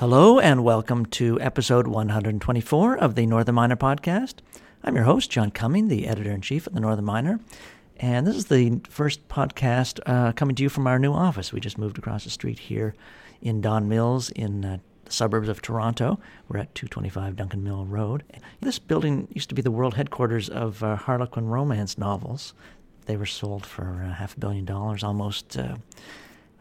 Hello, and welcome to episode 124 of the Northern Miner podcast. I'm your host, John Cumming, the editor in chief of the Northern Miner. And this is the first podcast uh, coming to you from our new office. We just moved across the street here in Don Mills in uh, the suburbs of Toronto. We're at 225 Duncan Mill Road. This building used to be the world headquarters of uh, Harlequin romance novels. They were sold for uh, half a billion dollars almost uh,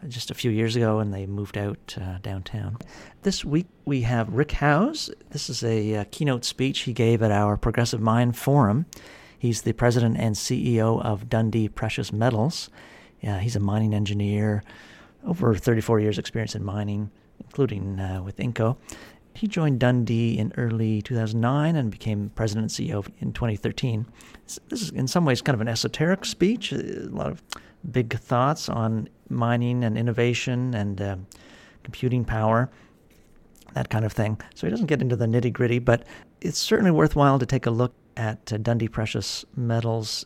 just a few years ago, and they moved out uh, downtown. This week we have Rick Howes. This is a uh, keynote speech he gave at our Progressive Mine Forum. He's the president and CEO of Dundee Precious Metals. Yeah, he's a mining engineer, over 34 years' experience in mining, including uh, with Inco. He joined Dundee in early 2009 and became president and CEO in 2013. This is, in some ways, kind of an esoteric speech, a lot of big thoughts on mining and innovation and uh, computing power, that kind of thing. So he doesn't get into the nitty gritty, but it's certainly worthwhile to take a look at uh, Dundee Precious Metals,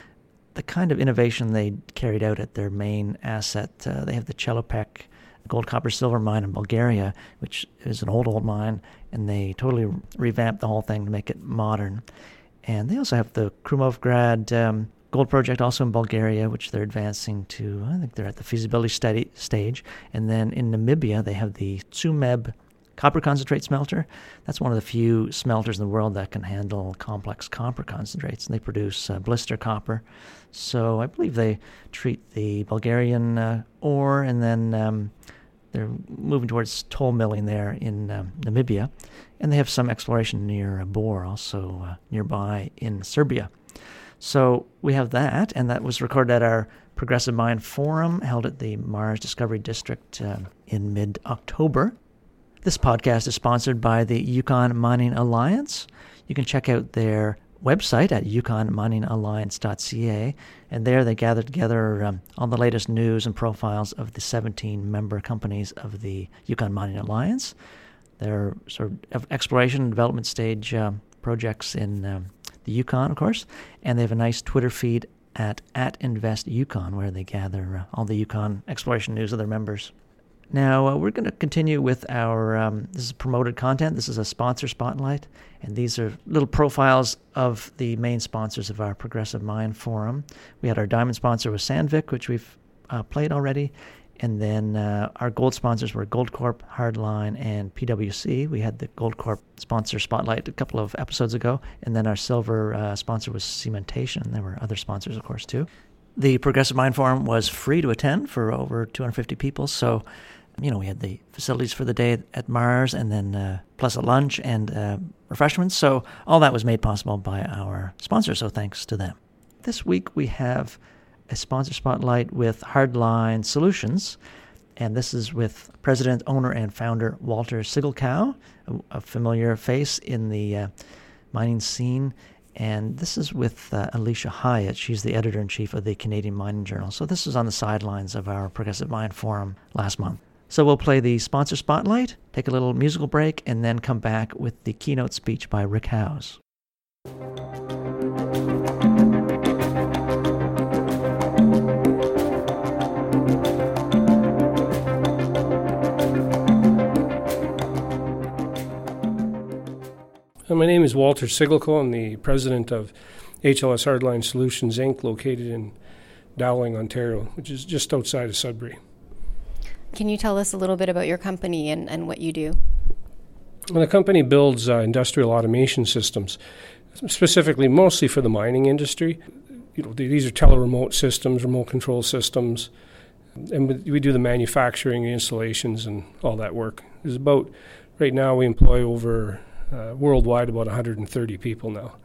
the kind of innovation they carried out at their main asset. Uh, they have the Chelopech gold, copper, silver mine in Bulgaria, which is an old, old mine, and they totally revamped the whole thing to make it modern. And they also have the Krumovgrad um, gold project also in Bulgaria, which they're advancing to, I think they're at the feasibility study stage. And then in Namibia, they have the Tsumeb copper concentrate smelter. That's one of the few smelters in the world that can handle complex copper concentrates. And they produce uh, blister copper. So I believe they treat the Bulgarian uh, ore and then um, they're moving towards toll milling there in um, Namibia. And they have some exploration near Bor, also uh, nearby in Serbia. So we have that, and that was recorded at our Progressive Mine Forum held at the MaRS Discovery District uh, in mid October. This podcast is sponsored by the Yukon Mining Alliance. You can check out their website at yukonminingalliance.ca, and there they gather together um, all the latest news and profiles of the 17 member companies of the Yukon Mining Alliance. Their sort of exploration and development stage uh, projects in um, the Yukon, of course, and they have a nice Twitter feed at at Invest Yukon where they gather uh, all the Yukon exploration news of their members. Now uh, we're going to continue with our um, this is promoted content. This is a sponsor spotlight, and these are little profiles of the main sponsors of our Progressive Mine Forum. We had our diamond sponsor was Sandvik, which we've uh, played already, and then uh, our gold sponsors were Goldcorp, Hardline, and PwC. We had the Goldcorp sponsor spotlight a couple of episodes ago. And then our silver uh, sponsor was Cementation. There were other sponsors, of course, too. The Progressive Mine Forum was free to attend for over 250 people. So, you know, we had the facilities for the day at MaRS and then uh, plus a lunch and uh, refreshments. So, all that was made possible by our sponsors. So, thanks to them. This week we have a sponsor spotlight with Hardline Solutions. And this is with president, owner, and founder Walter Siggelkow, a, a familiar face in the uh, mining scene. And this is with uh, Alisha Hiyate. She's the editor in chief of the Canadian Mining Journal. So this is on the sidelines of our Progressive Mine Forum last month. So we'll play the sponsor spotlight, take a little musical break, and then come back with the keynote speech by Rick Howes. My name is Walter Siggelkow. I'm the president of HLS Hardline Solutions Inc., located in Dowling, Ontario, which is just outside of Sudbury. Can you tell us a little bit about your company and, and what you do? Well, the company builds uh, industrial automation systems, specifically mostly for the mining industry. You know, these are teleremote systems, remote control systems, and we do the manufacturing, installations, and all that work. There's about right now we employ over uh, worldwide about 130 people now.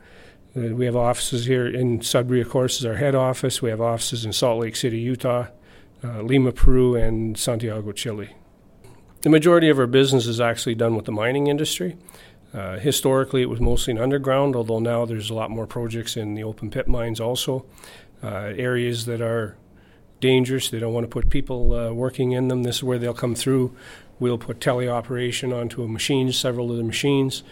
Uh, we have offices here in Sudbury, of course, is our head office. We have offices in Salt Lake City, Utah, uh, Lima, Peru, and Santiago, Chile. The majority of our business is actually done with the mining industry. Uh, historically, it was mostly in underground, although now there's a lot more projects in the open pit mines also. Areas that are dangerous, they don't want to put people uh, working in them. This is where they'll come through We'll put teleoperation onto a machine, several of the machines,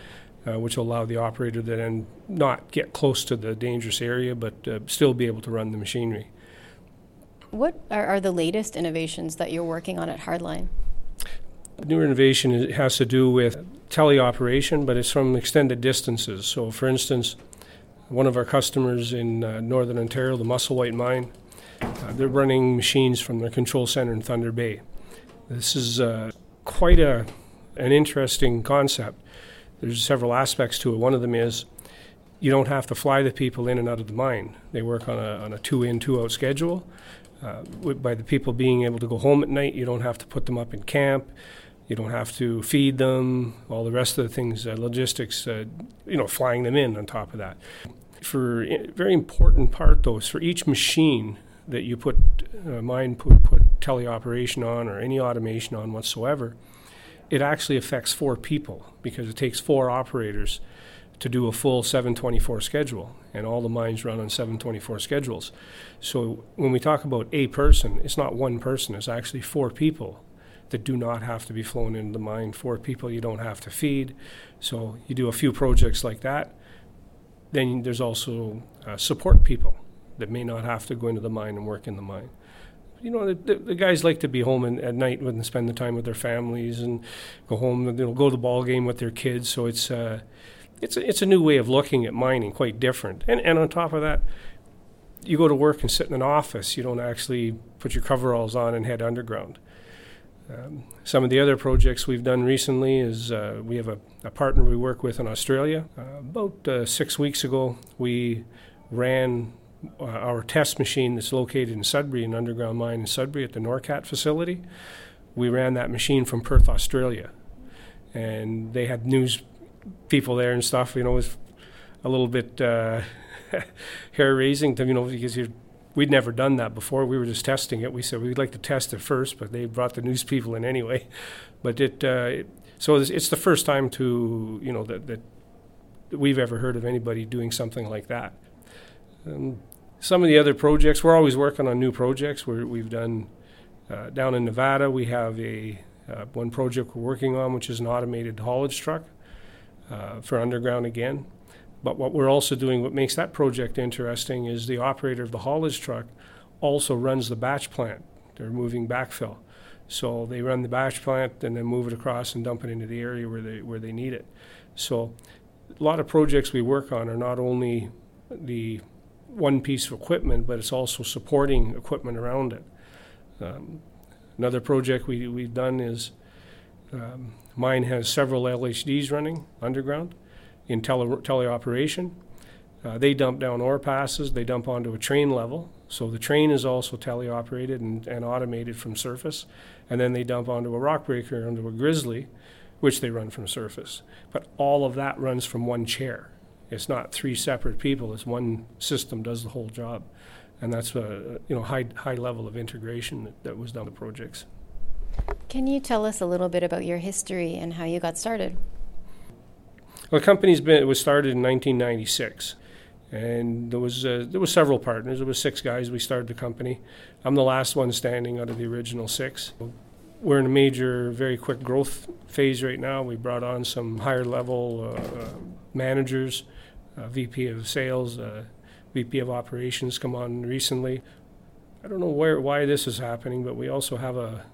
uh, which will allow the operator to then not get close to the dangerous area, but uh, still be able to run the machinery. What are, are, the latest innovations that you're working on at Hardline? Newer innovation has to do with teleoperation, but it's from extended distances. So, for instance, one of our customers in uh, northern Ontario, the Musselwhite Mine, uh, they're running machines from their control center in Thunder Bay. This is uh, quite a, an interesting concept. There's several aspects to it. One of them is you don't have to fly the people in and out of the mine. They work on a, on a two in, two out schedule. Uh, by the people being able to go home at night, you don't have to put them up in camp. You don't have to feed them, all the rest of the things, uh, logistics, uh, you know, flying them in on top of that. For a very important part, though, is for each machine that you put uh, mine put, put teleoperation on or any automation on whatsoever, it actually affects four people because it takes four operators to do a full 724 schedule, and all the mines run on 724 schedules. So when we talk about a person, it's not one person, it's actually four people that do not have to be flown into the mine, four people you don't have to feed. So you do a few projects like that. Then there's also uh, support people that may not have to go into the mine and work in the mine. You know, the, the guys like to be home in, at night and spend the time with their families and go home. And, know, go to the ball game with their kids. So it's uh, it's a, it's a new way of looking at mining, quite different. And and on top of that, you go to work and sit in an office. You don't actually put your coveralls on and head underground. Um, some of the other projects we've done recently is uh, we have a, a, partner we work with in Australia. Uh, about uh, six weeks ago, we ran uh, our test machine that's located in Sudbury, an underground mine in Sudbury at the Norcat facility. We ran that machine from Perth, Australia. And they had news people there and stuff, you know, it was a little bit uh, hair raising to, you know, because we'd never done that before. We were just testing it. We said we'd like to test it first, but they brought the news people in anyway. But it, uh, it so it's, it's, the first time to you know that, that we've ever heard of anybody doing something like that. Um, some of the other projects, we're always working on new projects. we have done uh, down in Nevada. We have a uh, one project we're working on, which is an automated haulage truck uh, for underground again. But what we're also doing, what makes that project interesting, is the operator of the haulage truck also runs the batch plant. They're moving backfill. So they run the batch plant and then move it across and dump it into the area where they, where they need it. So a lot of projects we work on are not only the one piece of equipment, but it's also supporting equipment around it. Um, another project we, we've done is um, mine has several LHDs running underground in tele, teleoperation. Uh, they dump down ore passes, they dump onto a train level. So the train is also teleoperated and, and automated from surface. And then they dump onto a rock breaker, onto a grizzly, which they run from surface. But all of that runs from one chair. It's not three separate people, it's one system does the whole job. And that's a you know high high level of integration that, that was done with projects. Can you tell us a little bit about your history and how you got started? Well, the company's been it was started in 1996, and there was uh, there was several partners. There was six guys. We started the company. I'm the last one standing out of the original six. We're in a major, very quick growth phase right now. We brought on some higher level uh, uh, managers, uh, VP of sales, uh, VP of operations come on recently. I don't know where why this is happening, but we also have a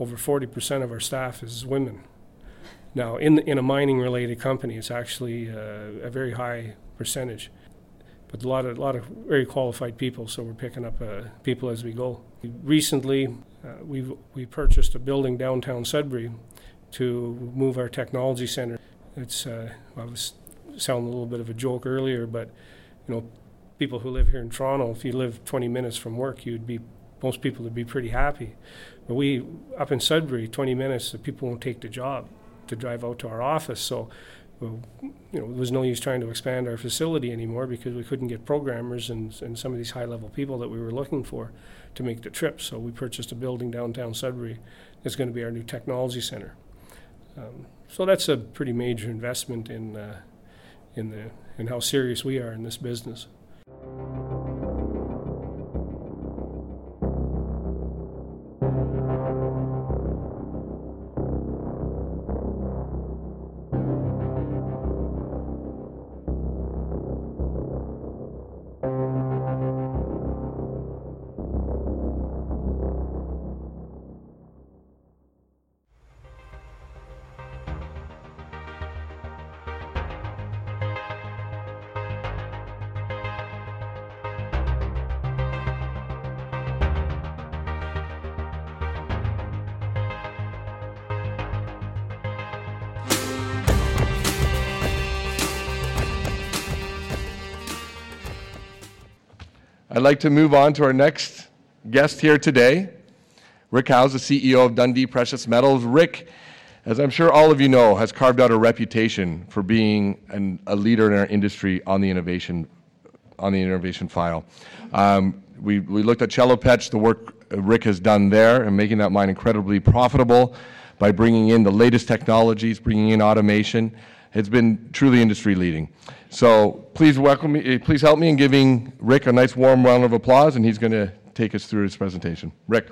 over 40% of our staff is women. Now, in, in a mining related company, it's actually uh, a very high percentage. But a lot of, a lot of very qualified people, so we're picking up uh, people as we go. Recently, uh, we we purchased a building downtown Sudbury to move our technology center. It's uh, I was sounding a little bit of a joke earlier, but you know, people who live here in Toronto, if you live 20 minutes from work, you'd be most people would be pretty happy. But we up in Sudbury, 20 minutes, the people won't take the job to drive out to our office. So, well, you know, there was no use trying to expand our facility anymore because we couldn't get programmers and, and some of these high level people that we were looking for to make the trip. So we purchased a building downtown Sudbury. It's going to be our new technology center. Um, so that's a pretty major investment in uh, in the in how serious we are in this business. I'd like to move on to our next guest here today. Rick Howes, the CEO of Dundee Precious Metals. Rick, as I'm sure all of you know, has carved out a reputation for being an, a leader in our industry on the innovation on the innovation file. Um, we, we looked at Chelopech, the work Rick has done there, and making that mine incredibly profitable by bringing in the latest technologies, bringing in automation. It's been truly industry leading. So please welcome me, please help me in giving Rick a nice warm round of applause, and he's going to take us through his presentation. Rick.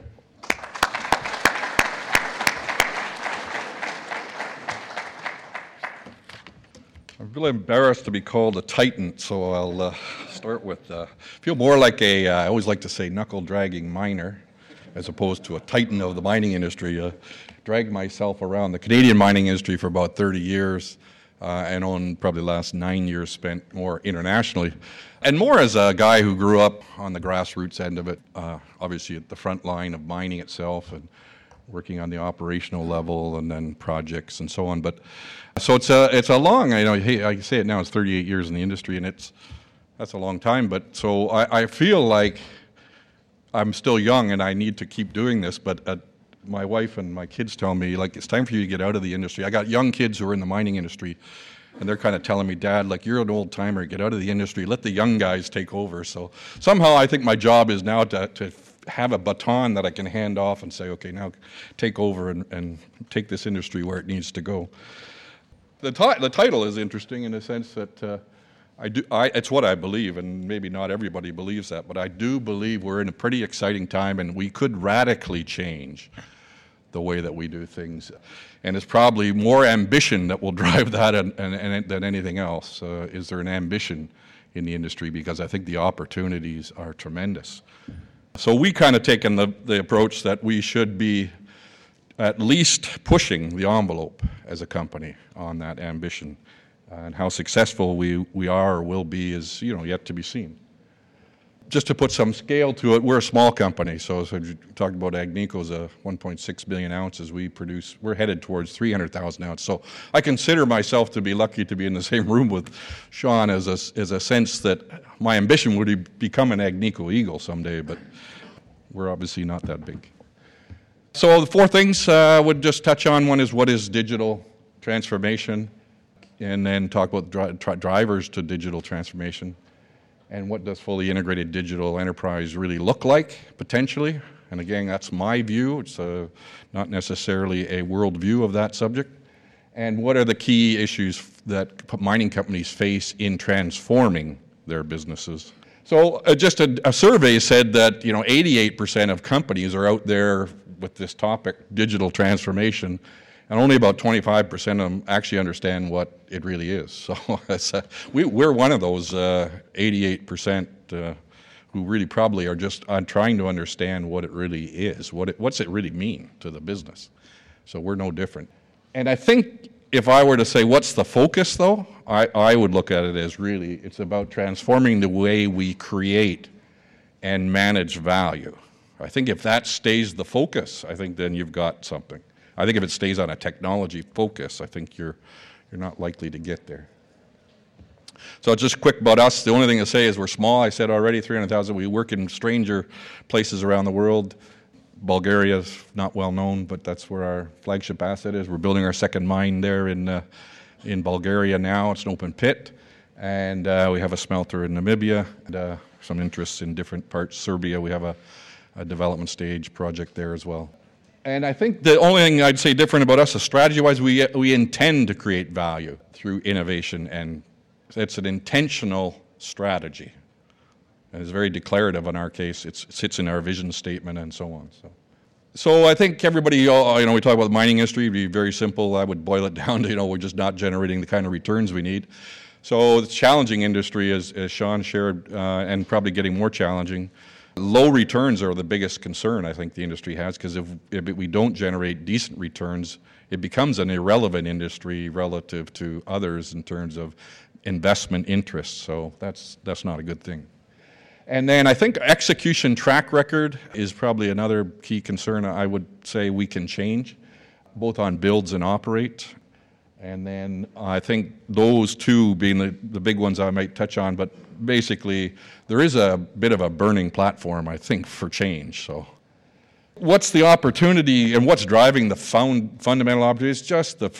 I'm really embarrassed to be called a titan, so I'll uh, start with uh, feel more like a. Uh, I always like to say knuckle dragging miner, as opposed to a titan of the mining industry. Uh, dragged myself around the Canadian mining industry for about 30 years, uh, and on probably the last nine years spent more internationally, and more as a guy who grew up on the grassroots end of it, uh, obviously at the front line of mining itself and working on the operational level and then projects and so on. But so it's a it's a long. I know hey, I say it now. It's 38 years in the industry, and it's that's a long time. But so I, I feel like I'm still young, and I need to keep doing this. But uh, my wife and my kids tell me like it's time for you to get out of the industry. I got young kids who are in the mining industry. And they're kind of telling me, Dad, like you're an old timer, get out of the industry, let the young guys take over. So somehow I think my job is now to, to have a baton that I can hand off and say, okay, now take over and, and take this industry where it needs to go. The, t- the title is interesting in the sense that uh, I do, I, it's what I believe, and maybe not everybody believes that, but I do believe we're in a pretty exciting time and we could radically change the way that we do things. And it's probably more ambition that will drive that and, and, and than anything else. Uh, is there an ambition in the industry? Because I think the opportunities are tremendous. So we kind of taken the, the approach that we should be at least pushing the envelope as a company on that ambition. Uh, and how successful we, we are or will be is you know yet to be seen. Just to put some scale to it, we're a small company. So, so you talked about Agnico's a 1.6 billion ounces. We produce, we're headed towards 300,000 ounces. So I consider myself to be lucky to be in the same room with Sean as a, as a sense that my ambition would become an Agnico Eagle someday, but we're obviously not that big. So the four things uh, I would just touch on. One is what is digital transformation, and then talk about dri- drivers to digital transformation, and what does fully integrated digital enterprise really look like potentially. And again, that's my view. It's a, uh, not necessarily a world view of that subject. And what are the key issues that mining companies face in transforming their businesses? So, uh, just a, a, survey said that you know 88% of companies are out there with this topic, digital transformation, and only about 25% of them actually understand what it really is. So uh, we, are one of those uh, 88% uh, who really probably are just uh, trying to understand what it really is. What it, what's it really mean to the business? So we're no different. And I think if I were to say what's the focus, though, I, I would look at it as really it's about transforming the way we create and manage value. I think if that stays the focus, I think then you've got something. I think if it stays on a technology focus, I think you're, you're not likely to get there. So just quick about us. The only thing to say is we're small. I said already, 300,000. We work in stranger places around the world. Bulgaria is not well known, but that's where our flagship asset is. We're building our second mine there in, uh, in Bulgaria now. It's an open pit. And uh, we have a smelter in Namibia and uh, some interests in different parts. Serbia, we have a a development stage project there as well. And I think the only thing I'd say different about us is strategy wise, we, we intend to create value through innovation, and it's an intentional strategy. And it's very declarative in our case. It's, it sits in our vision statement and so on. So. So I think everybody, you know, we talk about the mining industry. It'd be very simple. I would boil it down to, you know, we're just not generating the kind of returns we need. So it's challenging industry, as, as Sean shared, uh, and probably getting more challenging. Low returns are the biggest concern I think the industry has because if, if we don't generate decent returns, it becomes an irrelevant industry relative to others in terms of investment interests. So that's, that's not a good thing. And then I think execution track record is probably another key concern I would say we can change, both on builds and operate. And then I think those two being the, the big ones I might touch on, but basically there is a bit of a burning platform, I think, for change. So, what's the opportunity and what's driving the found, fundamental opportunity? It's just the,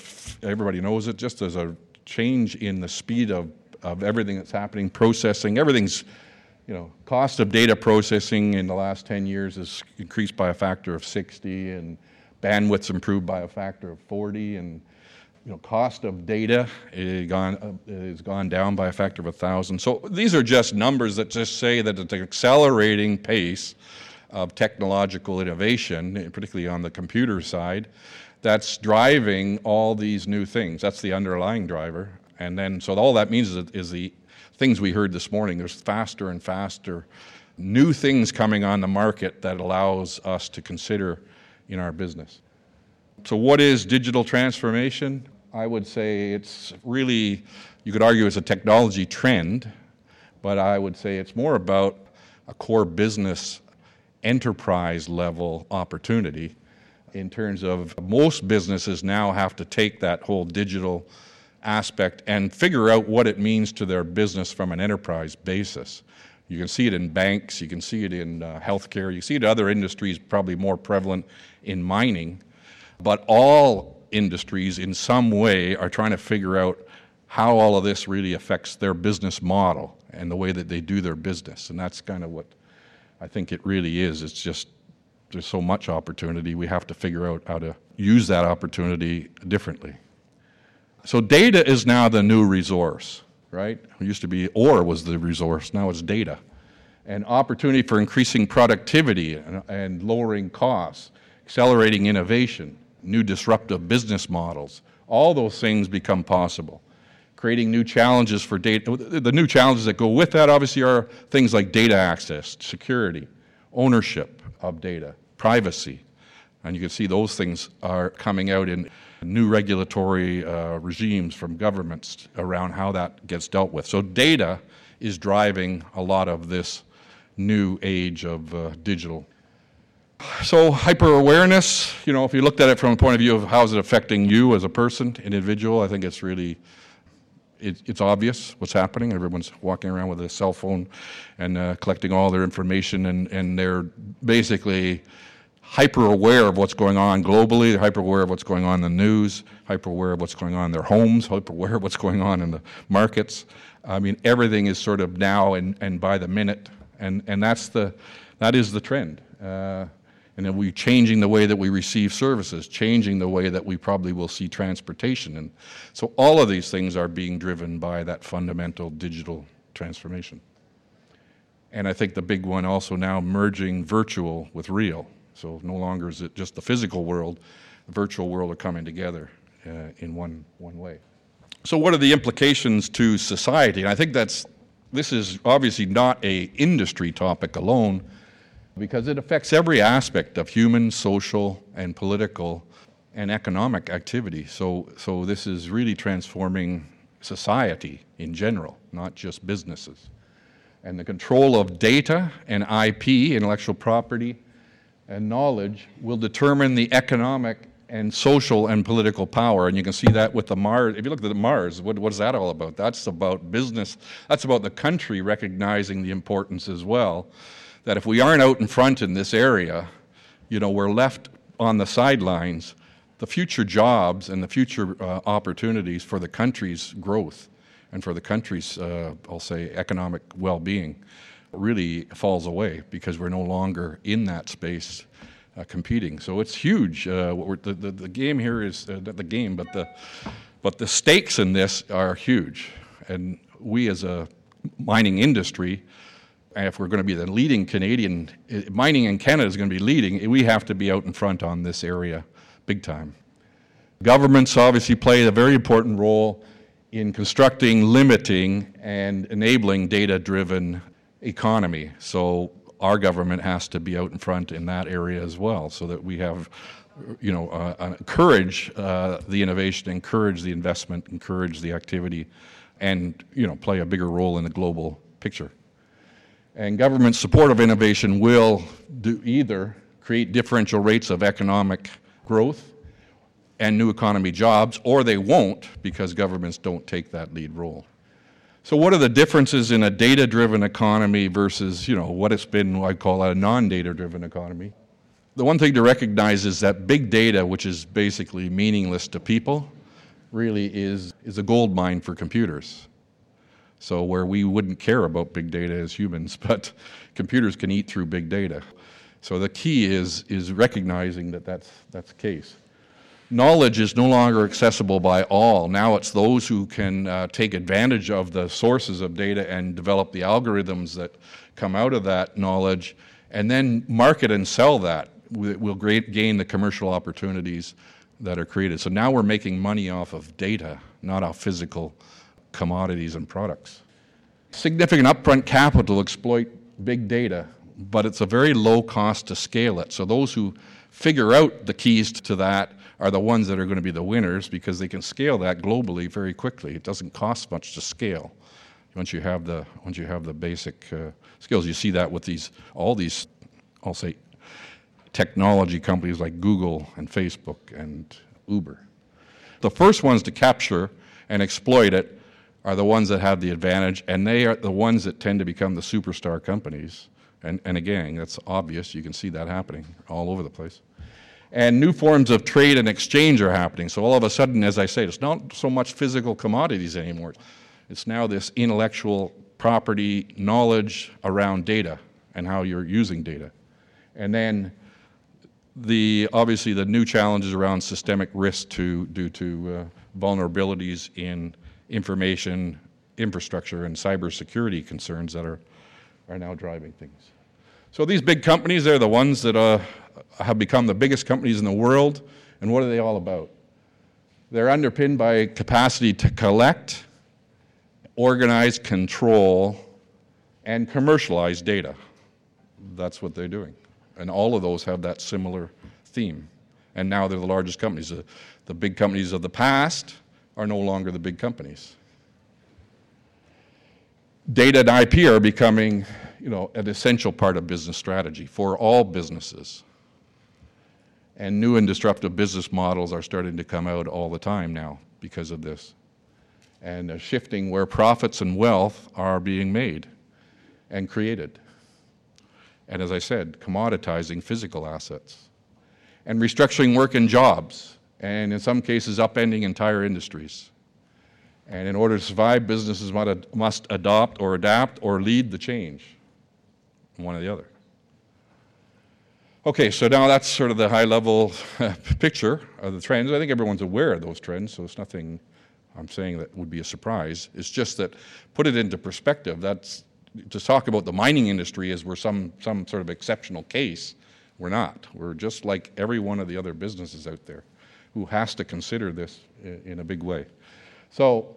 everybody knows it, just as a change in the speed of, of everything that's happening, processing, everything's, you know, cost of data processing in the last 10 years has increased by a factor of 60 and bandwidth's improved by a factor of 40 and you know, cost of data is gone, uh, is gone down by a factor of a thousand. So these are just numbers that just say that at an accelerating pace of technological innovation, particularly on the computer side, that's driving all these new things. That's the underlying driver. And then, so all that means is, is the things we heard this morning. There's faster and faster new things coming on the market that allows us to consider in our business. So, what is digital transformation? I would say it's really, you could argue it's a technology trend, but I would say it's more about a core business enterprise level opportunity in terms of most businesses now have to take that whole digital aspect and figure out what it means to their business from an enterprise basis. You can see it in banks, you can see it in uh, healthcare, you see it in other industries, probably more prevalent in mining. But all industries, in some way, are trying to figure out how all of this really affects their business model and the way that they do their business. And that's kind of what I think it really is. It's just there's so much opportunity, we have to figure out how to use that opportunity differently. So, data is now the new resource, right? It used to be ore was the resource, now it's data. And opportunity for increasing productivity and, and lowering costs, accelerating innovation, new disruptive business models, all those things become possible. Creating new challenges for data. The new challenges that go with that, obviously, are things like data access, security, ownership of data, privacy. And you can see those things are coming out in new regulatory uh, regimes from governments around how that gets dealt with. So, data is driving a lot of this new age of uh, digital. So, hyper awareness, you know, if you looked at it from a point of view of how is it affecting you as a person, individual, I think it's really it, it's obvious what's happening. Everyone's walking around with a cell phone and uh, collecting all their information, and, and they're basically hyper aware of what's going on globally. They're hyper aware of what's going on in the news, hyper aware of what's going on in their homes, hyper aware of what's going on in the markets. I mean, everything is sort of now and, and by the minute, and, and that's the, that is the trend. Uh, and then we're changing the way that we receive services, changing the way that we probably will see transportation. And so all of these things are being driven by that fundamental digital transformation. And I think the big one also now merging virtual with real. So no longer is it just the physical world, the virtual world are coming together uh, in one, one way. So what are the implications to society? And I think that's this is obviously not a industry topic alone because it affects every aspect of human, social, and political and economic activity. So, so this is really transforming society in general, not just businesses. And the control of data and IP, intellectual property, and knowledge will determine the economic and social and political power. And you can see that with the MaRS. If you look at the MaRS, what, what is that all about? That's about business. That's about the country recognizing the importance as well that if we aren't out in front in this area, you know, we're left on the sidelines. The future jobs and the future uh, opportunities for the country's growth and for the country's, uh, I'll say, economic well being really falls away because we're no longer in that space uh, competing. So it's huge. Uh, the, the, the, game here is uh, the game, but the, but the stakes in this are huge. And we as a mining industry if we're going to be the leading Canadian, mining in Canada is going to be leading, we have to be out in front on this area big time. Governments obviously play a very important role in constructing, limiting, and enabling data driven economy. So our government has to be out in front in that area as well so that we have you know, uh, uh, encourage uh, the innovation, encourage the investment, encourage the activity, and you know, play a bigger role in the global picture. And government support of innovation will do either create differential rates of economic growth and new economy jobs, or they won't because governments don't take that lead role. So, what are the differences in a data driven economy versus you know, what it's been, what I call a non data driven economy? The one thing to recognize is that big data, which is basically meaningless to people, really is, is a gold mine for computers. So, where we wouldn't care about big data as humans, but computers can eat through big data. So, the key is, is recognizing that that's, that's the case knowledge is no longer accessible by all. Now it's those who can uh, take advantage of the sources of data and develop the algorithms that come out of that knowledge and then market and sell that. We'll gain the commercial opportunities that are created. So now we're making money off of data, not off physical commodities and products. Significant upfront capital to exploit big data, but it's a very low cost to scale it. So those who figure out the keys to that are the ones that are going to be the winners because they can scale that globally very quickly. It doesn't cost much to scale once you have the once you have the basic uh, skills. You see that with these all these, I'll say, technology companies like Google and Facebook and Uber. The first ones to capture and exploit it are the ones that have the advantage, and they are the ones that tend to become the superstar companies. And, and again, that's obvious. You can see that happening all over the place and new forms of trade and exchange are happening. So all of a sudden, as I say, it's not so much physical commodities anymore. It's now this intellectual property knowledge around data and how you're using data. And then the obviously the new challenges around systemic risk to, due to uh, vulnerabilities in information infrastructure and cybersecurity concerns that are, are now driving things. So these big companies, they're the ones that uh, have become the biggest companies in the world. And what are they all about? They're underpinned by capacity to collect, organize, control, and commercialize data. That's what they're doing. And all of those have that similar theme. And now they're the largest companies. The, the big companies of the past are no longer the big companies. Data and IP are becoming you know, an essential part of business strategy for all businesses. And new and disruptive business models are starting to come out all the time now because of this. And shifting where profits and wealth are being made and created. And as I said, commoditizing physical assets. And restructuring work and jobs, and in some cases, upending entire industries. And in order to survive, businesses must adopt or adapt or lead the change one or the other. Okay, so now that's sort of the high level uh, picture of the trends. I think everyone's aware of those trends, so it's nothing I'm saying that would be a surprise. It's just that put it into perspective, that's to talk about the mining industry as we're some, some sort of exceptional case. We're not. We're just like every one of the other businesses out there who has to consider this in a big way. So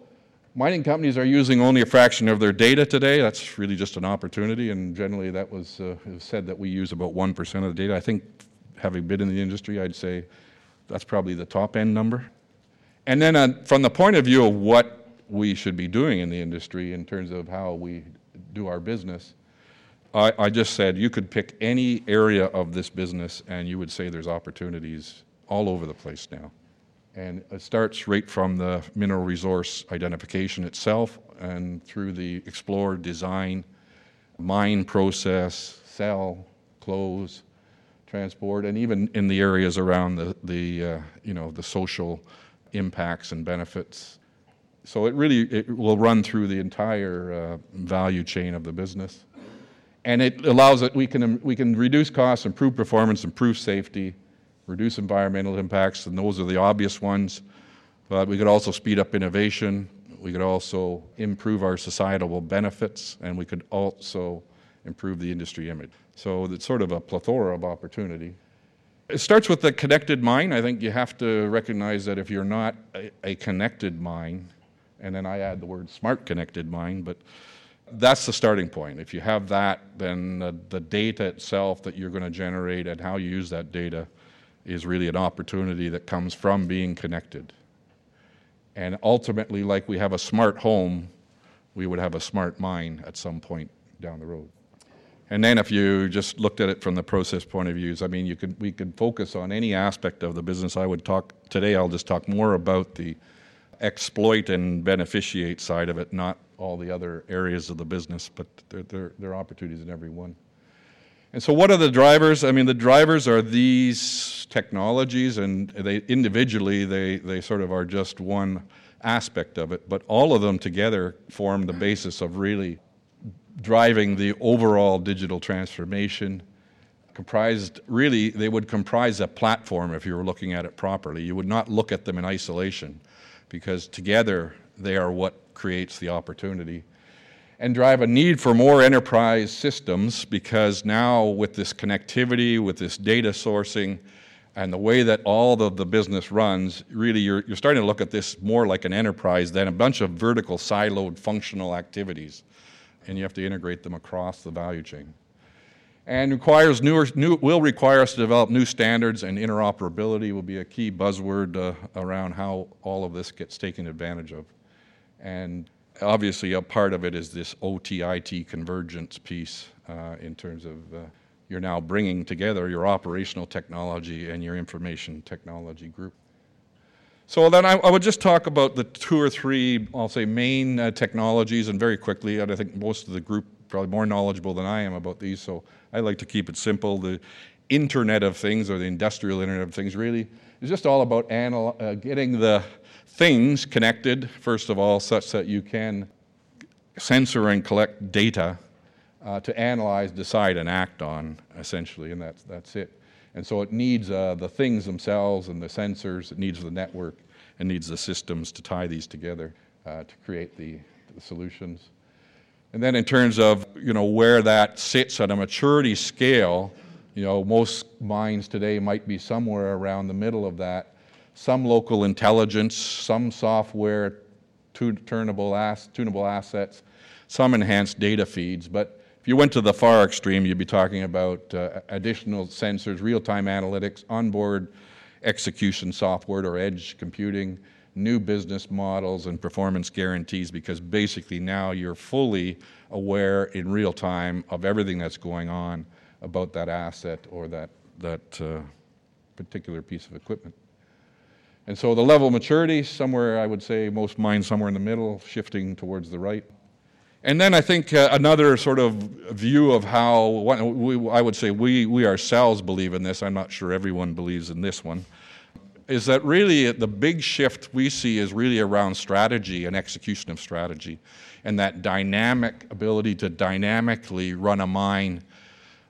Mining companies are using only a fraction of their data today. That's really just an opportunity, and generally that was, uh, said that we use about 1% of the data. I think, having been in the industry, I'd say that's probably the top end number. And then, uh, from the point of view of what we should be doing in the industry in terms of how we do our business, I, I just said you could pick any area of this business and you would say there's opportunities all over the place now. And it starts right from the mineral resource identification itself and through the explore, design, mine process, sell, close, transport, and even in the areas around the, the uh, you know, the social impacts and benefits. So it really it will run through the entire uh, value chain of the business. And it allows that we can, we can reduce costs, improve performance, improve safety, reduce environmental impacts, and those are the obvious ones. But we could also speed up innovation. We could also improve our societal benefits, and we could also improve the industry image. So it's sort of a plethora of opportunity. It starts with the connected mine. I think you have to recognize that if you're not a, connected mine, and then I add the word smart connected mine, but that's the starting point. If you have that, then the, the data itself that you're going to generate and how you use that data is really an opportunity that comes from being connected. And ultimately, like we have a smart home, we would have a smart mine at some point down the road. And then if you just looked at it from the process point of views, I mean, you could, we could focus on any aspect of the business. I would talk, today I'll just talk more about the exploit and beneficiate side of it, not all the other areas of the business, but there, there, there are opportunities in every one. And so, what are the drivers? I mean, the drivers are these technologies, and they individually they, they sort of are just one aspect of it, but all of them together form the basis of really driving the overall digital transformation. Comprised, really, they would comprise a platform if you were looking at it properly. You would not look at them in isolation because together they are what creates the opportunity and drive a need for more enterprise systems because now, with this connectivity, with this data sourcing, and the way that all of the business runs, really you're, you're starting to look at this more like an enterprise than a bunch of vertical, siloed, functional activities. And you have to integrate them across the value chain. And requires newer, new, will require us to develop new standards, and interoperability will be a key buzzword uh, around how all of this gets taken advantage of. And obviously a part of it is this OT-IT convergence piece uh, in terms of uh, you're now bringing together your operational technology and your information technology group. So then I, I would just talk about the two or three, I'll say, main uh, technologies, and very quickly, and I think most of the group probably more knowledgeable than I am about these, so I like to keep it simple. The Internet of Things, or the industrial Internet of Things, really is just all about anal- uh, getting the things connected, first of all, such that you can censor and collect data uh, to analyze, decide, and act on, essentially, and that's, that's it. And so it needs uh, the things themselves and the sensors, it needs the network, and needs the systems to tie these together uh, to create the, the solutions. And then in terms of you know where that sits on a maturity scale, you know most mines today might be somewhere around the middle of that, some local intelligence, some software, tunable, ass, tunable assets, some enhanced data feeds. But if you went to the far extreme, you'd be talking about uh, additional sensors, real time analytics, onboard execution software or edge computing, new business models, and performance guarantees because basically now you're fully aware in real time of everything that's going on about that asset or that, that uh, particular piece of equipment. And so the level of maturity, somewhere I would say most mines somewhere in the middle, shifting towards the right. And then I think uh, another sort of view of how we, I would say we, we ourselves believe in this, I'm not sure everyone believes in this one, is that really the big shift we see is really around strategy and execution of strategy. And that dynamic ability to dynamically run a mine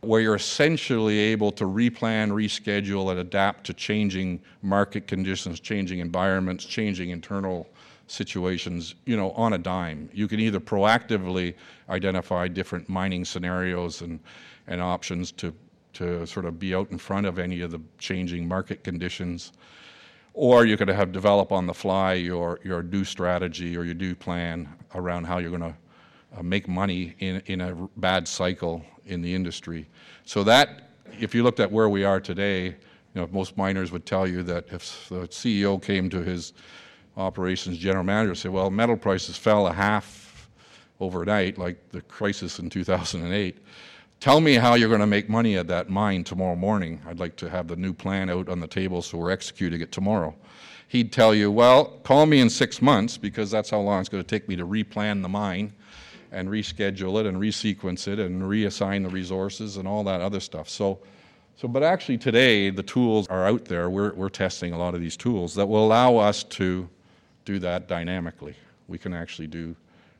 where you're essentially able to replan, reschedule, and adapt to changing market conditions, changing environments, changing internal situations, you know, on a dime. You can either proactively identify different mining scenarios and, and options to, to sort of be out in front of any of the changing market conditions, or you could have develop on the fly your, your new strategy or your new plan around how you're going to uh, make money in, in a bad cycle in the industry. So that, if you looked at where we are today, you know, most miners would tell you that if the CEO came to his operations general manager said, well, metal prices fell a half overnight, like the crisis in 2008, tell me how you're going to make money at that mine tomorrow morning. I'd like to have the new plan out on the table so we're executing it tomorrow. He'd tell you, well, call me in six months because that's how long it's going to take me to replan the mine and reschedule it and resequence it and reassign the resources and all that other stuff. So, so but actually today the tools are out there. We're, we're testing a lot of these tools that will allow us to do that dynamically. We can actually do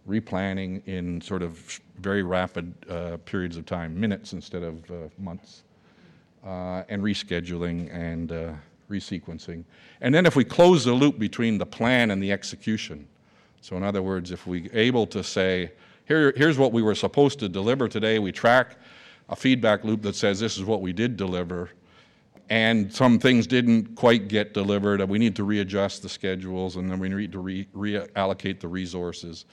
replanning in sort of very rapid uh, periods of time, minutes instead of uh, months, uh, and rescheduling and uh, resequencing. And then if we close the loop between the plan and the execution, so in other words, if we're able to say, here, here's what we were supposed to deliver today. We track a feedback loop that says this is what we did deliver, and some things didn't quite get delivered, we need to readjust the schedules, and then we need to re- reallocate the resources.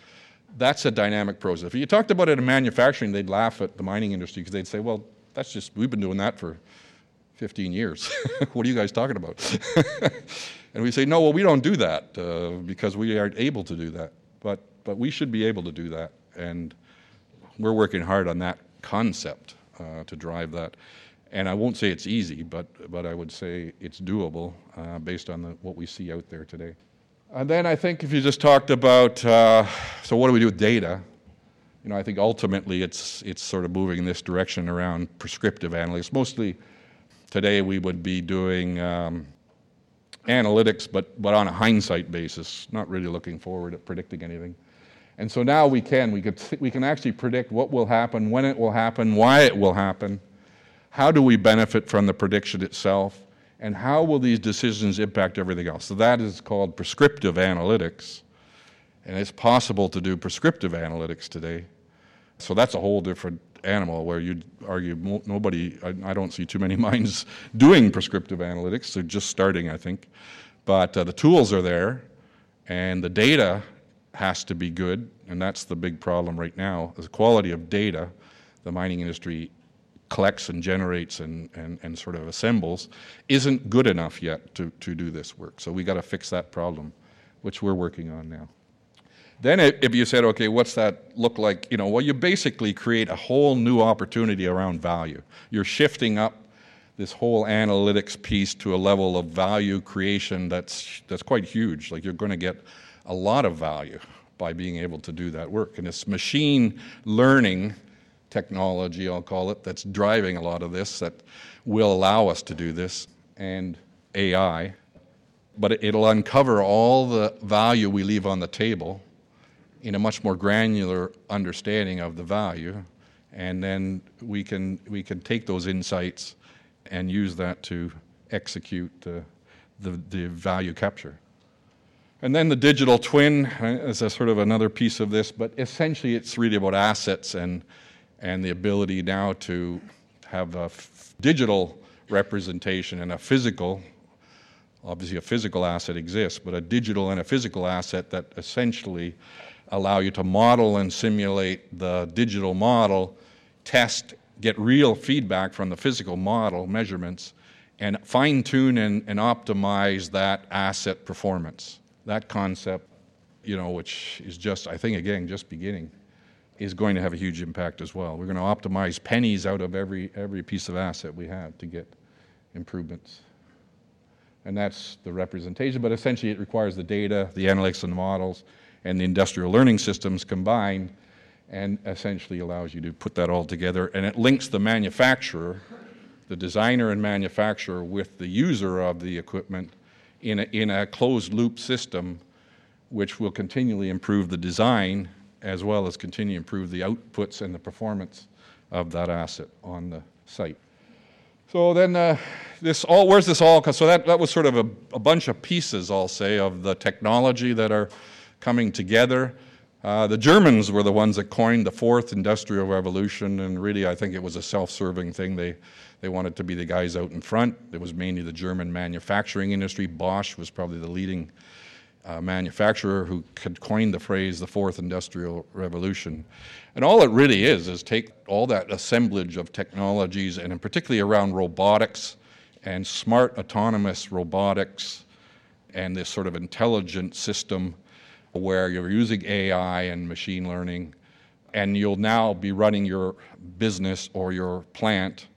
That's a dynamic process. If you talked about it in manufacturing, they'd laugh at the mining industry because they'd say, well, that's just, we've been doing that for 15 years. what are you guys talking about? and we say, no, well, we don't do that uh, because we aren't able to do that. But, but we should be able to do that and we're working hard on that concept uh, to drive that. And I won't say it's easy, but, but I would say it's doable uh, based on the, what we see out there today. And then I think if you just talked about, uh, so what do we do with data? You know, I think ultimately it's, it's sort of moving in this direction around prescriptive analytics. Mostly today we would be doing um, analytics, but, but on a hindsight basis, not really looking forward at predicting anything. And so now we can. We, could, we can actually predict what will happen, when it will happen, why it will happen, how do we benefit from the prediction itself, and how will these decisions impact everything else. So that is called prescriptive analytics. And it's possible to do prescriptive analytics today. So that's a whole different animal where you'd argue nobody, I, I, don't see too many minds doing prescriptive analytics. They're just starting, I think. But uh, the tools are there, and the data has to be good, and that's the big problem right now. The quality of data the mining industry collects and generates and, and, and sort of assembles isn't good enough yet to, to do this work. So we got to fix that problem, which we're working on now. Then if you said, okay, what's that look like? You know, well, you basically create a whole new opportunity around value. You're shifting up this whole analytics piece to a level of value creation that's that's quite huge. Like you're going to get a lot of value by being able to do that work. And it's machine learning technology, I'll call it, that's driving a lot of this that will allow us to do this, and AI. But it'll uncover all the value we leave on the table in a much more granular understanding of the value, and then we can we can take those insights and use that to execute the the, the value capture. And then the digital twin uh, is a sort of another piece of this, but essentially it's really about assets and and the ability now to have a f- digital representation and a physical obviously a physical asset exists but a digital and a physical asset that essentially allow you to model and simulate the digital model, test, get real feedback from the physical model measurements, and fine tune and, and optimize that asset performance. That concept, you know, which is just, I think, again, just beginning, is going to have a huge impact as well. We're going to optimize pennies out of every, every piece of asset we have to get improvements. And that's the representation, but essentially it requires the data, the analytics, and the models and the industrial learning systems combined and essentially allows you to put that all together. And it links the manufacturer, the designer and manufacturer, with the user of the equipment in a, in a closed loop system, which will continually improve the design as well as continue to improve the outputs and the performance of that asset on the site. So then, uh, this all where's this all? So that that was sort of a, a bunch of pieces, I'll say, of the technology that are coming together. Uh, the Germans were the ones that coined the fourth industrial revolution, and really, I think it was a self-serving thing. They they wanted to be the guys out in front. It was mainly the German manufacturing industry. Bosch was probably the leading uh, manufacturer who coined the phrase the fourth industrial revolution. And all it really is is take all that assemblage of technologies, and particularly around robotics and smart autonomous robotics and this sort of intelligent system where you're using AI and machine learning, and you'll now be running your business or your plant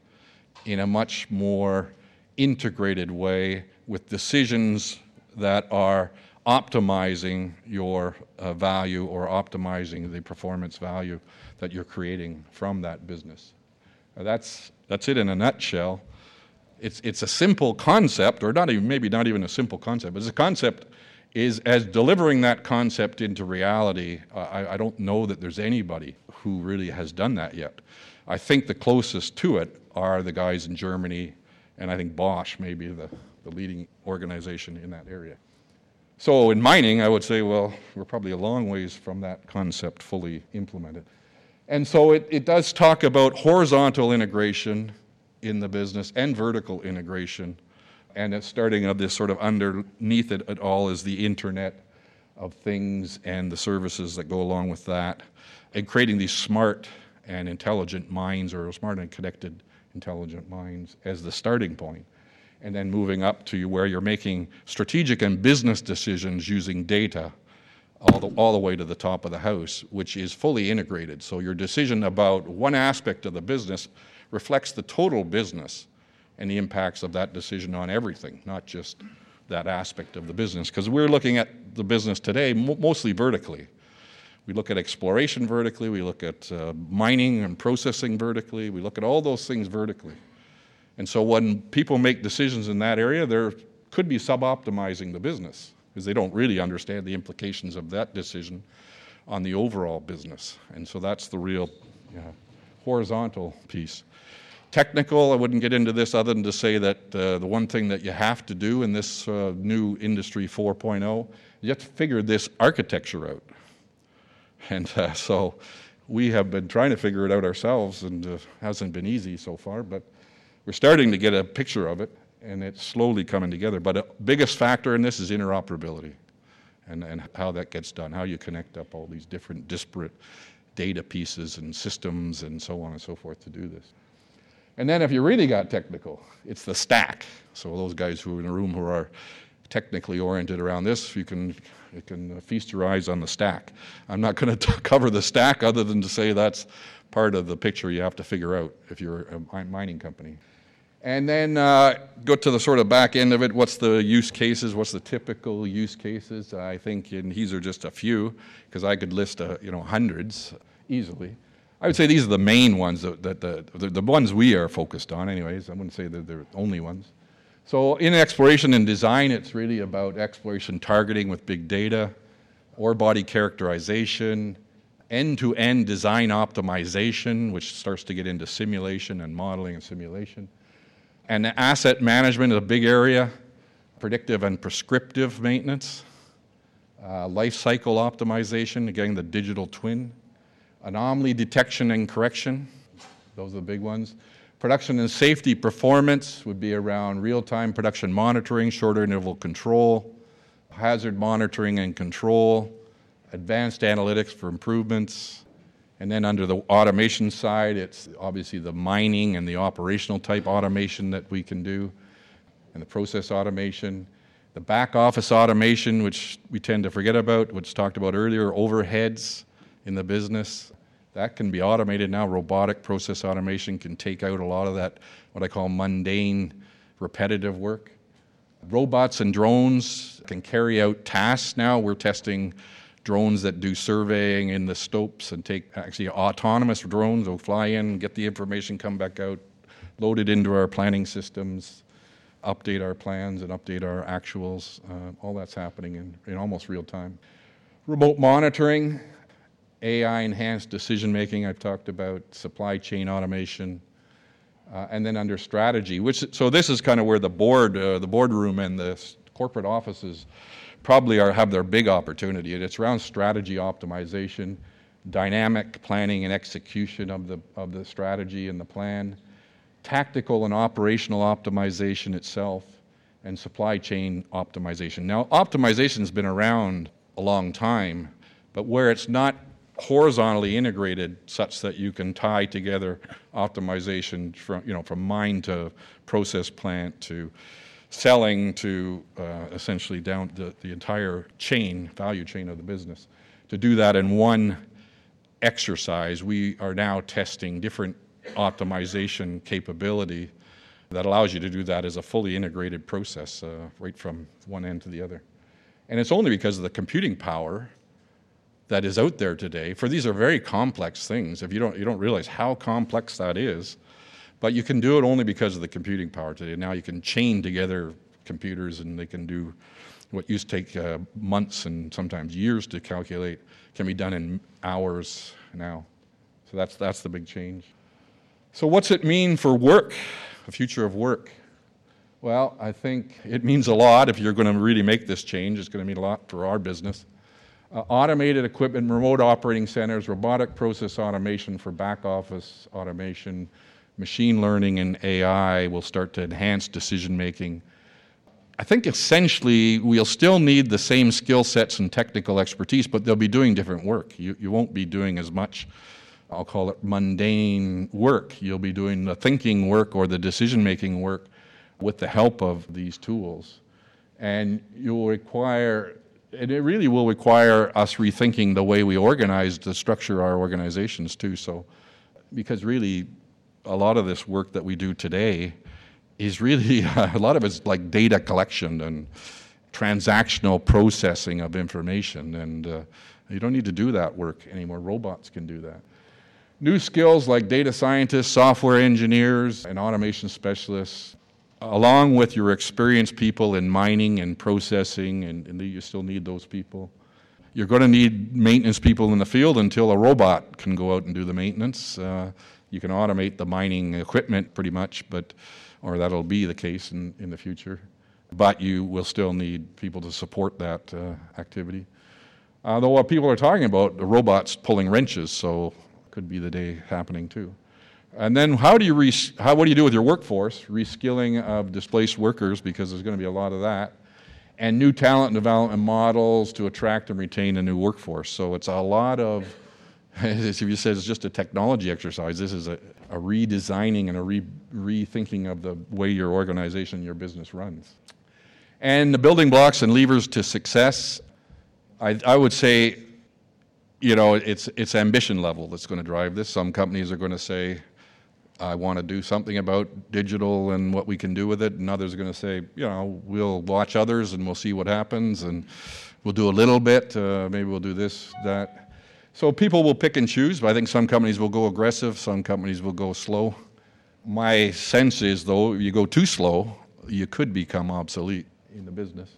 in a much more integrated way with decisions that are optimizing your uh, value or optimizing the performance value that you're creating from that business. Now that's, that's it in a nutshell. It's, it's a simple concept, or not even, maybe not even a simple concept, but it's a concept is as delivering that concept into reality, I, I, don't know that there's anybody who really has done that yet. I think the closest to it are the guys in Germany, and I think Bosch may be the, the leading organization in that area. So in mining, I would say, well, we're probably a long ways from that concept fully implemented. And so it, it does talk about horizontal integration in the business and vertical integration and starting of this sort of underneath it at all is the internet of things and the services that go along with that, and creating these smart and intelligent minds or smart and connected intelligent minds as the starting point, and then moving up to where you're making strategic and business decisions using data all the, all the way to the top of the house, which is fully integrated. So your decision about one aspect of the business reflects the total business and the impacts of that decision on everything, not just that aspect of the business. Because we're looking at the business today mo- mostly vertically. We look at exploration vertically, we look at uh, mining and processing vertically, we look at all those things vertically. And so when people make decisions in that area, there could be suboptimizing the business because they don't really understand the implications of that decision on the overall business. And so that's the real horizontal piece. Technical, I wouldn't get into this other than to say that uh, the one thing that you have to do in this uh, new Industry 4.0 you have to figure this architecture out. And uh, so we have been trying to figure it out ourselves, and it uh, hasn't been easy so far, but we're starting to get a picture of it, and it's slowly coming together. But the biggest factor in this is interoperability and, and how that gets done, how you connect up all these different disparate data pieces and systems and so on and so forth to do this. And then if you really got technical, it's the stack. So those guys who are in the room who are technically oriented around this, you can, you can feast your eyes on the stack. I'm not going to cover the stack other than to say that's part of the picture you have to figure out if you're a mining company. And then uh, go to the sort of back end of it. What's the use cases? What's the typical use cases? I think, and these are just a few, because I could list, uh, you know, hundreds easily. I would say these are the main ones, that, that the, the, the, ones we are focused on, anyways. I wouldn't say that they're the only ones. So, in exploration and design, it's really about exploration targeting with big data, ore body characterization, end to end design optimization, which starts to get into simulation and modeling and simulation and asset management is a big area, predictive and prescriptive maintenance, uh, life cycle optimization, again, the digital twin, anomaly detection and correction, those are the big ones. Production and safety performance would be around real time production monitoring, shorter interval control, hazard monitoring and control, advanced analytics for improvements, and then under the automation side, it's obviously the mining and the operational type automation that we can do, and the process automation. The back office automation, which we tend to forget about, which talked about earlier, overheads in the business, that can be automated now. Robotic process automation can take out a lot of that, what I call mundane, repetitive work. Robots and drones can carry out tasks now. We're testing drones that do surveying in the stopes and take actually autonomous drones will fly in, get the information, come back out, load it into our planning systems, update our plans and update our actuals. Uh, all that's happening in, in almost real time. Remote monitoring, AI enhanced decision making, I've talked about, supply chain automation. Uh, and then under strategy, which so this is kind of where the board, uh, the boardroom, and the corporate offices probably are, have their big opportunity. It's around strategy optimization, dynamic planning and execution of the, of the strategy and the plan, tactical and operational optimization itself, and supply chain optimization. Now, optimization has been around a long time, but where it's not horizontally integrated such that you can tie together optimization from, you know, from mine to process plant to selling to uh, essentially down the, the entire chain, value chain of the business. To do that in one exercise, we are now testing different optimization capability that allows you to do that as a fully integrated process, uh, right from one end to the other. And it's only because of the computing power that is out there today. For these are very complex things. If you don't, you don't realize how complex that is, but you can do it only because of the computing power today. Now you can chain together computers and they can do what used to take uh, months and sometimes years to calculate can be done in hours now. So that's, that's the big change. So, what's it mean for work, the future of work? Well, I think it means a lot if you're going to really make this change. It's going to mean a lot for our business. Uh, automated equipment, remote operating centers, robotic process automation for back office automation, machine learning and AI will start to enhance decision making. I think essentially we'll still need the same skill sets and technical expertise, but they'll be doing different work. You, you won't be doing as much, I'll call it mundane work. You'll be doing the thinking work or the decision making work with the help of these tools. And you'll require And it really will require us rethinking the way we organize to structure our organizations too. So, because really, a lot of this work that we do today is really a lot of it's like data collection and transactional processing of information, and uh, you don't need to do that work anymore. Robots can do that. New skills like data scientists, software engineers, and automation specialists, along with your experienced people in mining and processing, and, and you still need those people. You're going to need maintenance people in the field until a robot can go out and do the maintenance. Uh, you can automate the mining equipment pretty much, but or that'll be the case in, in the future. But you will still need people to support that uh, activity. Uh, though what people are talking about, the robots pulling wrenches, so could be the day happening too. And then how do you re- how, what do you do with your workforce? Reskilling of displaced workers because there's going to be a lot of that, and new talent development models to attract and retain a new workforce. So it's a lot of, as you said, it's just a technology exercise. This is a, a redesigning and a re- rethinking of the way your organization, your business runs. And the building blocks and levers to success, I, I would say you know, it's, it's ambition level that's going to drive this. Some companies are going to say, I want to do something about digital and what we can do with it, and others are going to say, you know, we'll watch others and we'll see what happens, and we'll do a little bit, uh, maybe we'll do this, that. So people will pick and choose, but I think some companies will go aggressive, some companies will go slow. My sense is, though, if you go too slow, you could become obsolete in the business.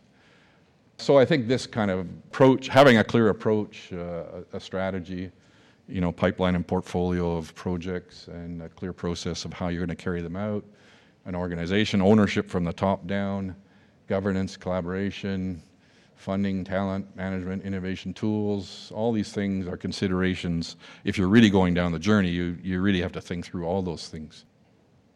So I think this kind of approach, having a clear approach, uh, a strategy, you know, pipeline and portfolio of projects, and a clear process of how you're going to carry them out, an organization, ownership from the top down, governance, collaboration, funding, talent, management, innovation tools, all these things are considerations. If you're really going down the journey, you, you really have to think through all those things.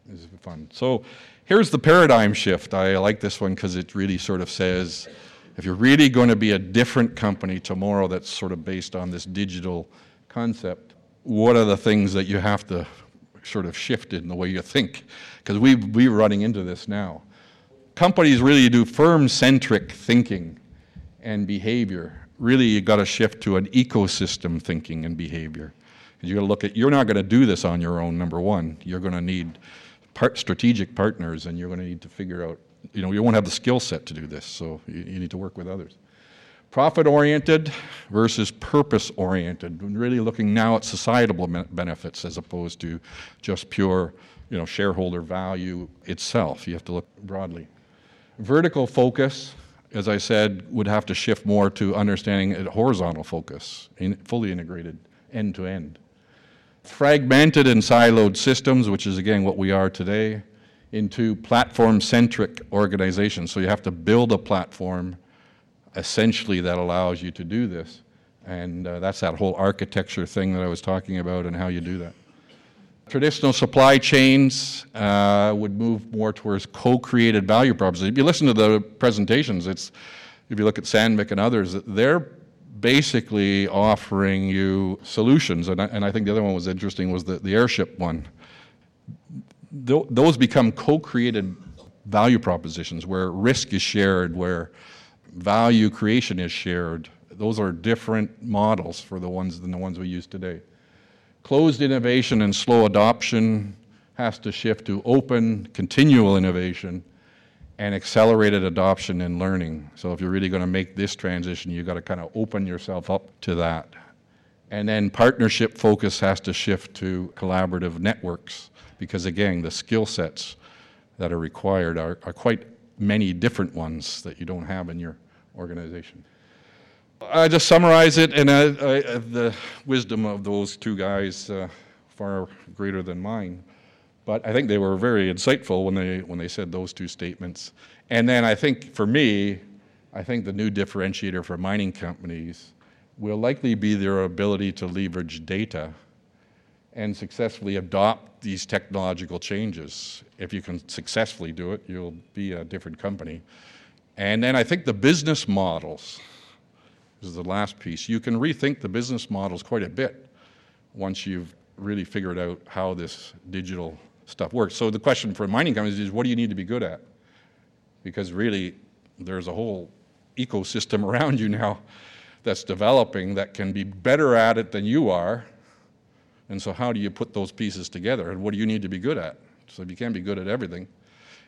This is fun. So here's the paradigm shift. I like this one because it really sort of says, if you're really going to be a different company tomorrow that's sort of based on this digital concept, what are the things that you have to sort of shift in the way you think? Because we, we're running into this now. Companies really do firm centric thinking and behavior. Really, you've got to shift to an ecosystem thinking and behavior. You got to look at, you're not going to do this on your own, number one. You're going to need part, strategic partners, and you're going to need to figure out you know, you won't have the skill set to do this, so you, you need to work with others. Profit oriented versus purpose oriented, really looking now at societal benefits as opposed to just pure you know, shareholder value itself. You have to look broadly. Vertical focus, as I said, would have to shift more to understanding a horizontal focus, in, fully integrated, end to end. Fragmented and siloed systems, which is again what we are today, into platform centric organizations. So you have to build a platform essentially that allows you to do this. And uh, that's that whole architecture thing that I was talking about and how you do that. Traditional supply chains uh, would move more towards co created value propositions. If you listen to the presentations, it's, if you look at Sandvik and others, they're basically offering you solutions. And I, and I think the other one was interesting was the, the airship one th- those become co-created value propositions where risk is shared, where value creation is shared. Those are different models for the ones than the ones we use today. Closed innovation and slow adoption has to shift to open, continual innovation and accelerated adoption and learning. So if you're really going to make this transition, you've got to kind of open yourself up to that. And then partnership focus has to shift to collaborative networks because again, the skill sets that are required are, are quite many different ones that you don't have in your organization. I just summarize it, and I, I, the wisdom of those two guys uh, far greater than mine. But I think they were very insightful when they when they said those two statements. And then I think for me, I think the new differentiator for mining companies will likely be their ability to leverage data and successfully adopt these technological changes. If you can successfully do it, you'll be a different company. And then I think the business models is the last piece. You can rethink the business models quite a bit once you've really figured out how this digital stuff works. So the question for mining companies is what do you need to be good at? Because really, there's a whole ecosystem around you now that's developing that can be better at it than you are. And so, how do you put those pieces together? And what do you need to be good at? So, if you can't be good at everything.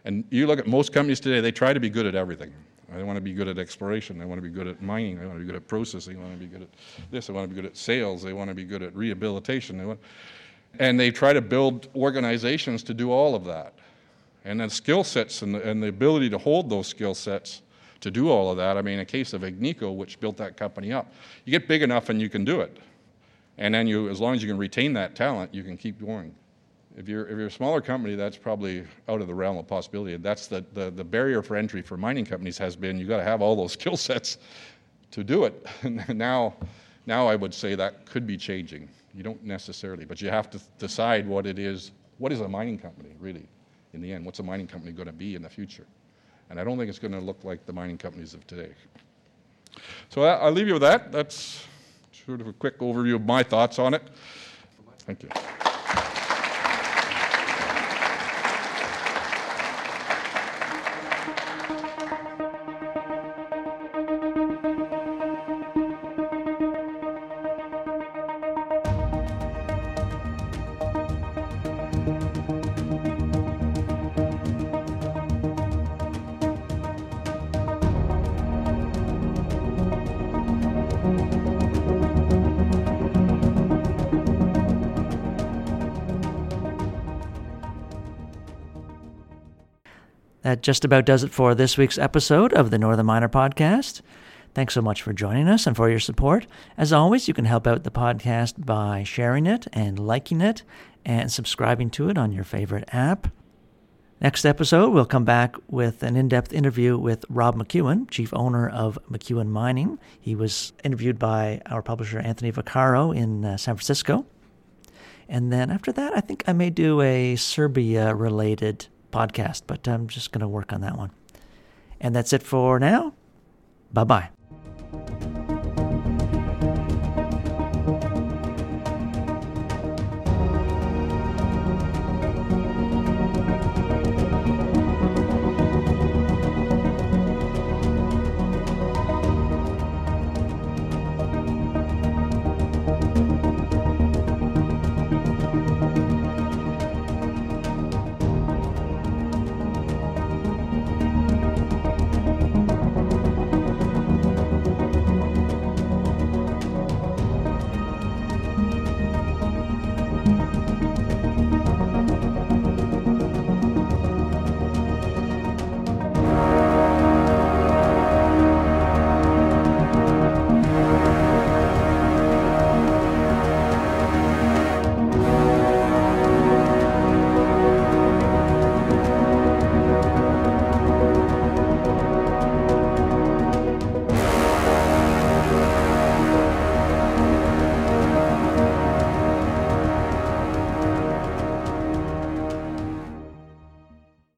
And you look at most companies today, they try to be good at everything. They want to be good at exploration. They want to be good at mining. They want to be good at processing. They want to be good at this. They want to be good at sales. They want to be good at rehabilitation. They want, and they try to build organizations to do all of that. And then skill sets and the, and the ability to hold those skill sets to do all of that. I mean, in a case of Agnico, which built that company up, you get big enough and you can do it. And then you, as long as you can retain that talent, you can keep going. If you're, if you're a smaller company, that's probably out of the realm of possibility. That's the, the, the barrier for entry for mining companies has been you've got to have all those skill sets to do it. now, now I would say that could be changing. You don't necessarily, but you have to decide what it is. What is a mining company, really, in the end? What's a mining company going to be in the future? And I don't think it's going to look like the mining companies of today. So I'll leave you with that. That's sort of a quick overview of my thoughts on it. Thank you. Just about does it for this week's episode of the Northern Miner Podcast. Thanks so much for joining us and for your support. As always, you can help out the podcast by sharing it and liking it and subscribing to it on your favorite app. Next episode, we'll come back with an in depth interview with Rob McEwen, chief owner of McEwen Mining. He was interviewed by our publisher Anthony Vaccaro in uh, San Francisco. And then after that, I think I may do a Serbia related podcast, but I'm just going to work on that one. And that's it for now. Bye bye.